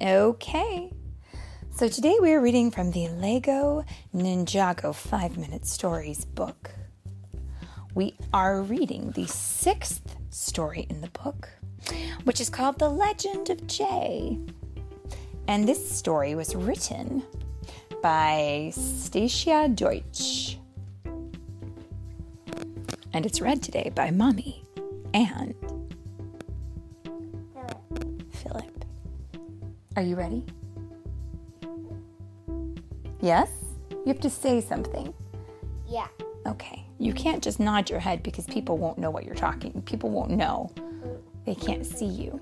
Okay. So today we are reading from the Lego Ninjago 5 Minute Stories book. We are reading the sixth story in the book, which is called The Legend of Jay. And this story was written by Stacia Deutsch. And it's read today by Mommy and Are you ready? Yes? You have to say something. Yeah. Okay. You can't just nod your head because people won't know what you're talking. People won't know. They can't see you.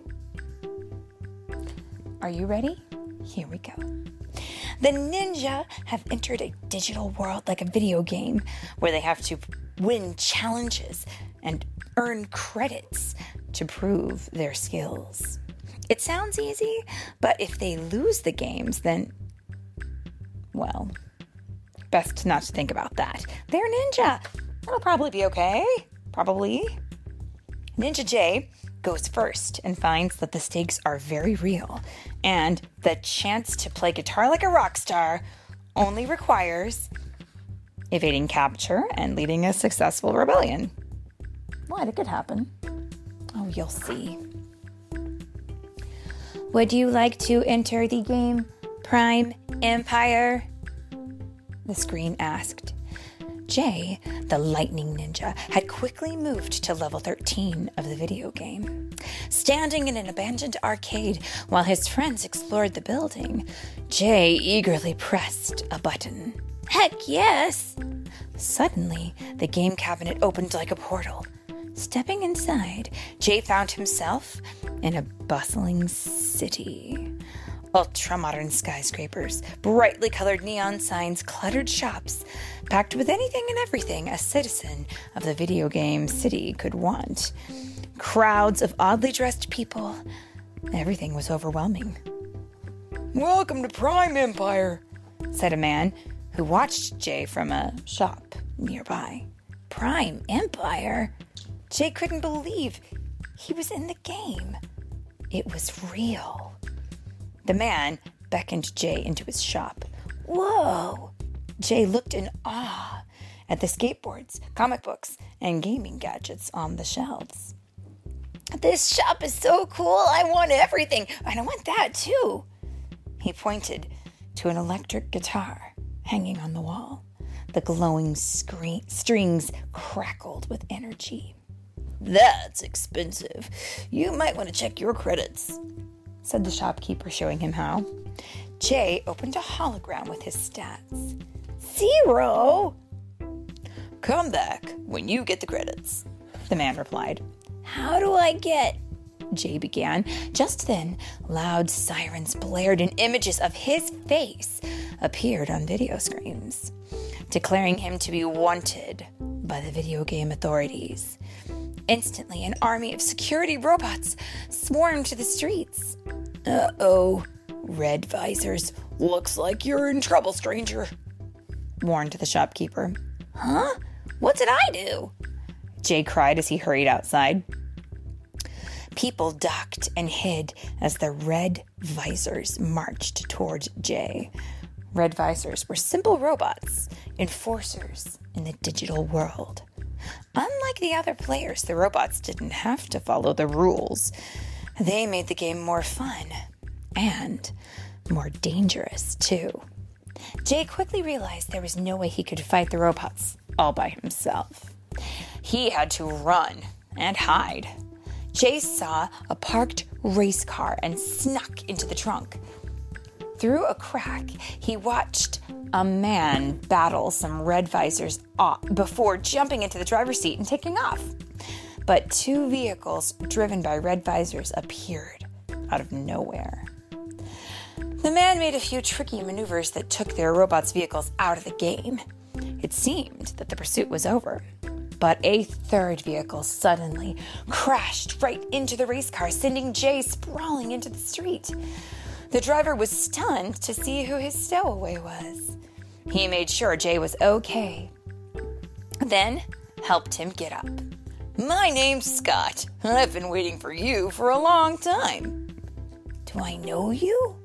Are you ready? Here we go. The ninja have entered a digital world like a video game where they have to win challenges and earn credits to prove their skills. It sounds easy, but if they lose the games, then, well, best not to think about that. They're ninja. That'll probably be okay. Probably. Ninja Jay goes first and finds that the stakes are very real, and the chance to play guitar like a rock star only requires evading capture and leading a successful rebellion. What? It could happen. Oh, you'll see. Would you like to enter the game, Prime Empire? The screen asked. Jay, the lightning ninja, had quickly moved to level 13 of the video game. Standing in an abandoned arcade while his friends explored the building, Jay eagerly pressed a button. Heck yes! Suddenly, the game cabinet opened like a portal. Stepping inside, Jay found himself in a bustling city. Ultra modern skyscrapers, brightly colored neon signs, cluttered shops, packed with anything and everything a citizen of the video game city could want. Crowds of oddly dressed people. Everything was overwhelming. Welcome to Prime Empire, said a man who watched Jay from a shop nearby. Prime Empire? Jay couldn't believe he was in the game. It was real. The man beckoned Jay into his shop. Whoa! Jay looked in awe at the skateboards, comic books, and gaming gadgets on the shelves. This shop is so cool. I want everything. And I want that too. He pointed to an electric guitar hanging on the wall. The glowing strings crackled with energy. That's expensive. You might want to check your credits, said the shopkeeper, showing him how. Jay opened a hologram with his stats. Zero! Come back when you get the credits, the man replied. How do I get? Jay began. Just then, loud sirens blared and images of his face appeared on video screens, declaring him to be wanted by the video game authorities. Instantly, an army of security robots swarmed to the streets. Uh oh, red visors. Looks like you're in trouble, stranger, warned the shopkeeper. Huh? What did I do? Jay cried as he hurried outside. People ducked and hid as the red visors marched toward Jay. Red visors were simple robots, enforcers in the digital world. Unlike the other players, the robots didn't have to follow the rules. They made the game more fun and more dangerous, too. Jay quickly realized there was no way he could fight the robots all by himself. He had to run and hide. Jay saw a parked race car and snuck into the trunk. Through a crack, he watched a man battle some red visors off before jumping into the driver's seat and taking off. But two vehicles driven by red visors appeared out of nowhere. The man made a few tricky maneuvers that took their robots' vehicles out of the game. It seemed that the pursuit was over, but a third vehicle suddenly crashed right into the race car, sending Jay sprawling into the street. The driver was stunned to see who his stowaway was. He made sure Jay was okay, then helped him get up. My name's Scott. I've been waiting for you for a long time. Do I know you?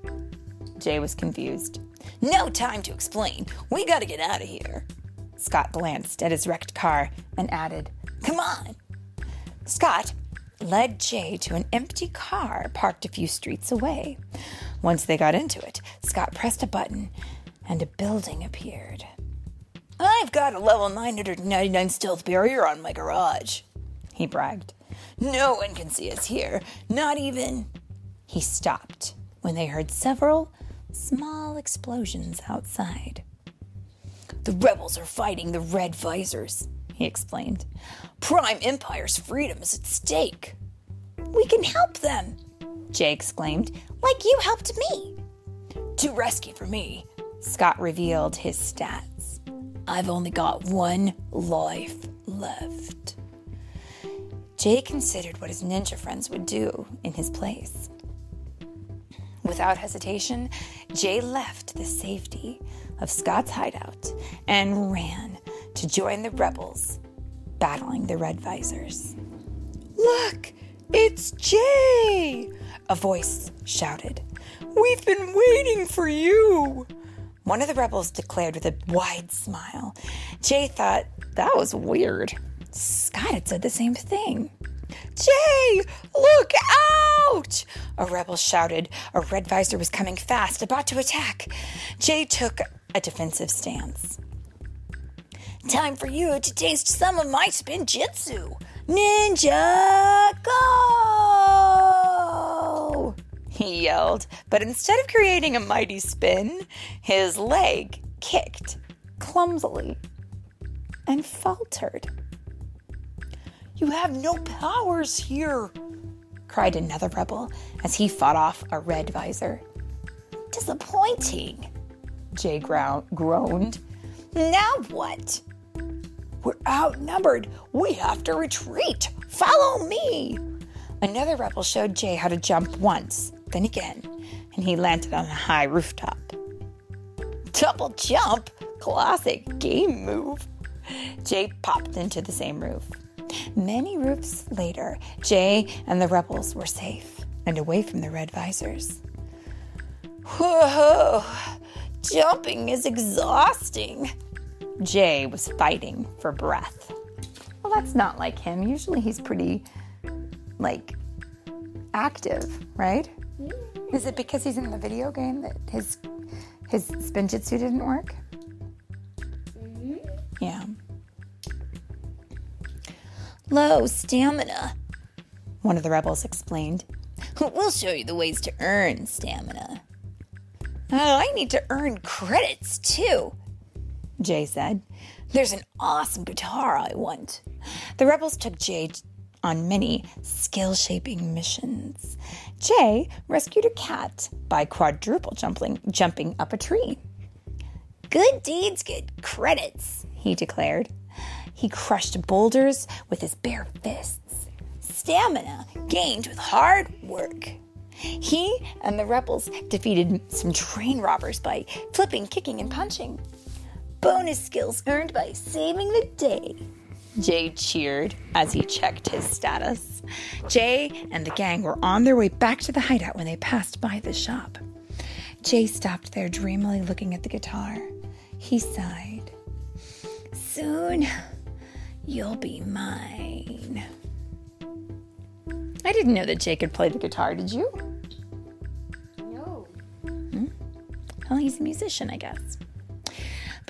Jay was confused. No time to explain. We gotta get out of here. Scott glanced at his wrecked car and added, Come on. Scott led Jay to an empty car parked a few streets away. Once they got into it, Scott pressed a button and a building appeared. I've got a level 999 stealth barrier on my garage, he bragged. No one can see us here, not even. He stopped when they heard several small explosions outside. The rebels are fighting the Red Visors, he explained. Prime Empire's freedom is at stake. We can help them, Jay exclaimed, like you helped me. Too risky for me, Scott revealed his stats. I've only got one life left. Jay considered what his ninja friends would do in his place. Without hesitation, Jay left the safety of Scott's hideout and ran to join the rebels battling the Red Visors. Look, it's Jay! A voice shouted. We've been waiting for you! One of the rebels declared with a wide smile. Jay thought that was weird. Scott had said the same thing. Jay, look out! A rebel shouted. A red visor was coming fast, about to attack. Jay took a defensive stance. Time for you to taste some of my spinjitzu. Ninjago! He yelled, but instead of creating a mighty spin, his leg kicked clumsily and faltered. You have no powers here, cried another rebel as he fought off a red visor. Disappointing, Jay groaned. Now what? We're outnumbered. We have to retreat. Follow me. Another rebel showed Jay how to jump once, then again, and he landed on a high rooftop. Double jump? Classic game move. Jay popped into the same roof. Many roofs later, Jay and the rebels were safe and away from the red visors. Whoa, jumping is exhausting. Jay was fighting for breath. Well, that's not like him. Usually he's pretty, like, active, right? Is it because he's in the video game that his his spinjitzu didn't work? Mm-hmm. Yeah. Low stamina, one of the rebels explained. We'll show you the ways to earn stamina. Oh, I need to earn credits too, Jay said. There's an awesome guitar I want. The rebels took Jay on many skill shaping missions. Jay rescued a cat by quadruple jumping, jumping up a tree. Good deeds get credits, he declared. He crushed boulders with his bare fists. Stamina gained with hard work. He and the rebels defeated some train robbers by flipping, kicking, and punching. Bonus skills earned by saving the day. Jay cheered as he checked his status. Jay and the gang were on their way back to the hideout when they passed by the shop. Jay stopped there dreamily looking at the guitar. He sighed. Soon You'll be mine. I didn't know that Jay could play the guitar, did you? No. Hmm? Well, he's a musician, I guess.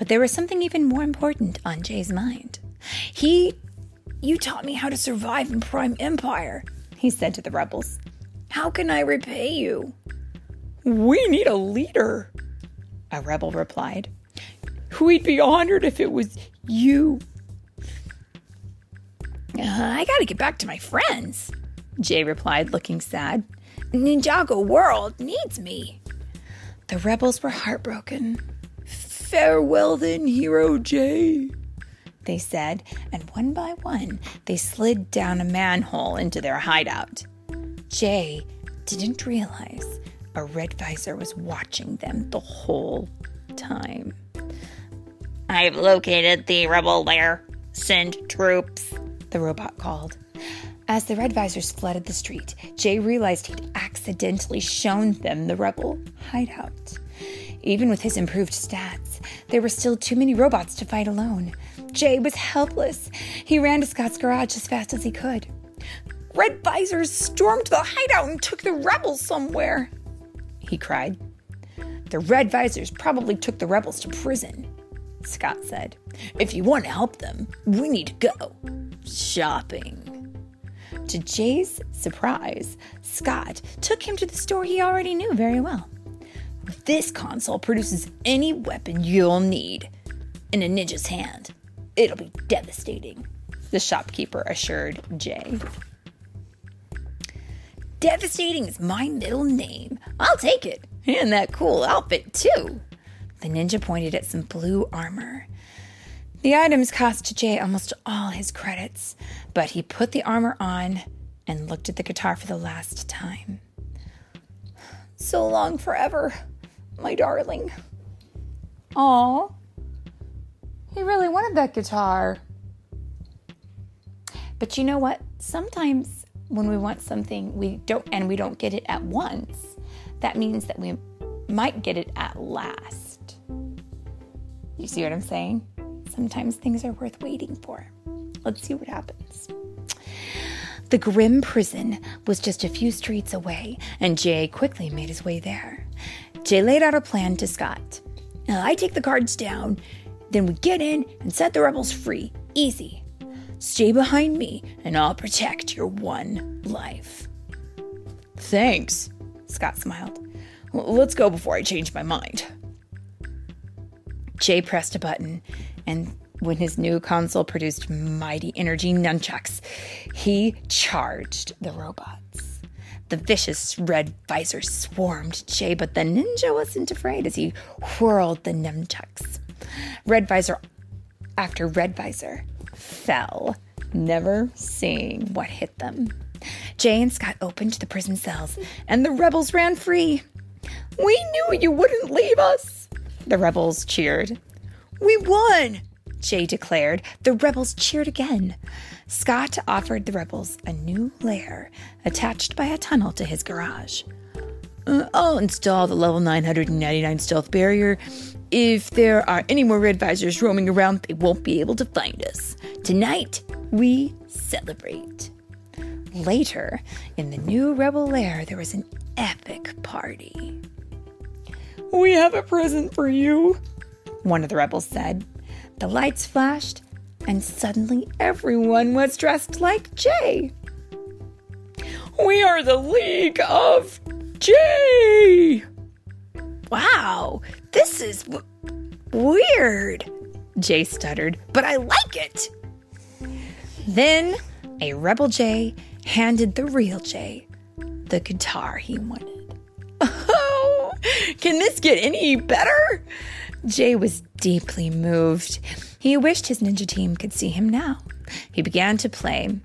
But there was something even more important on Jay's mind. He. You taught me how to survive in Prime Empire, he said to the rebels. How can I repay you? We need a leader, a rebel replied. We'd be honored if it was you. Uh, I gotta get back to my friends, Jay replied, looking sad. Ninjago World needs me. The rebels were heartbroken. Farewell then, Hero Jay, they said, and one by one they slid down a manhole into their hideout. Jay didn't realize a red visor was watching them the whole time. I've located the rebel lair. Send troops the robot called. As the red visors flooded the street, Jay realized he'd accidentally shown them the rebel hideout. Even with his improved stats, there were still too many robots to fight alone. Jay was helpless. He ran to Scott's garage as fast as he could. Red visors stormed the hideout and took the rebels somewhere, he cried. The red visors probably took the rebels to prison, Scott said. If you want to help them, we need to go shopping. To Jay's surprise, Scott took him to the store he already knew very well. This console produces any weapon you'll need in a ninja's hand. It'll be devastating, the shopkeeper assured Jay. Devastating is my middle name. I'll take it. And that cool outfit, too. The ninja pointed at some blue armor. The items cost Jay almost all his credits, but he put the armor on and looked at the guitar for the last time. So long forever, my darling. Aw. He really wanted that guitar. But you know what? Sometimes when we want something we don't and we don't get it at once, that means that we might get it at last. You see what I'm saying? Sometimes things are worth waiting for. Let's see what happens. The grim prison was just a few streets away, and Jay quickly made his way there. Jay laid out a plan to Scott. Now, I take the cards down, then we get in and set the rebels free. Easy. Stay behind me, and I'll protect your one life. Thanks, Scott smiled. Let's go before I change my mind. Jay pressed a button, and when his new console produced mighty energy nunchucks, he charged the robots. The vicious red visor swarmed Jay, but the ninja wasn't afraid as he whirled the nunchucks. Red visor after red visor fell, never seeing what hit them. Jay and Scott opened the prison cells, and the rebels ran free. We knew you wouldn't leave us, the rebels cheered. We won, Jay declared. The rebels cheered again. Scott offered the rebels a new lair attached by a tunnel to his garage. Uh, I'll install the level 999 stealth barrier. If there are any more red visors roaming around, they won't be able to find us. Tonight, we celebrate. Later, in the new rebel lair, there was an epic party. We have a present for you, one of the rebels said. The lights flashed, and suddenly everyone was dressed like Jay. We are the League of Jay! Wow, this is w- weird, Jay stuttered, but I like it. Then a rebel Jay handed the real Jay the guitar he wanted. Oh, can this get any better? Jay was deeply moved. He wished his ninja team could see him now. He began to play,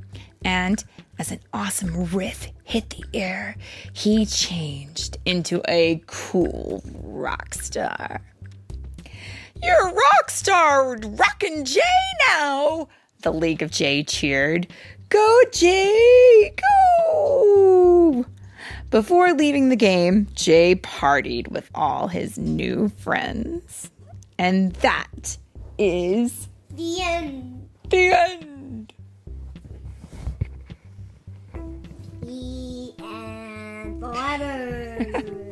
and as an awesome riff hit the air, he changed into a cool rock star. You're a rock star, rockin' Jay now! The League of Jay cheered. Go, Jay! Go! Before leaving the game, Jay partied with all his new friends. And that is The end. the end. The end. Forever.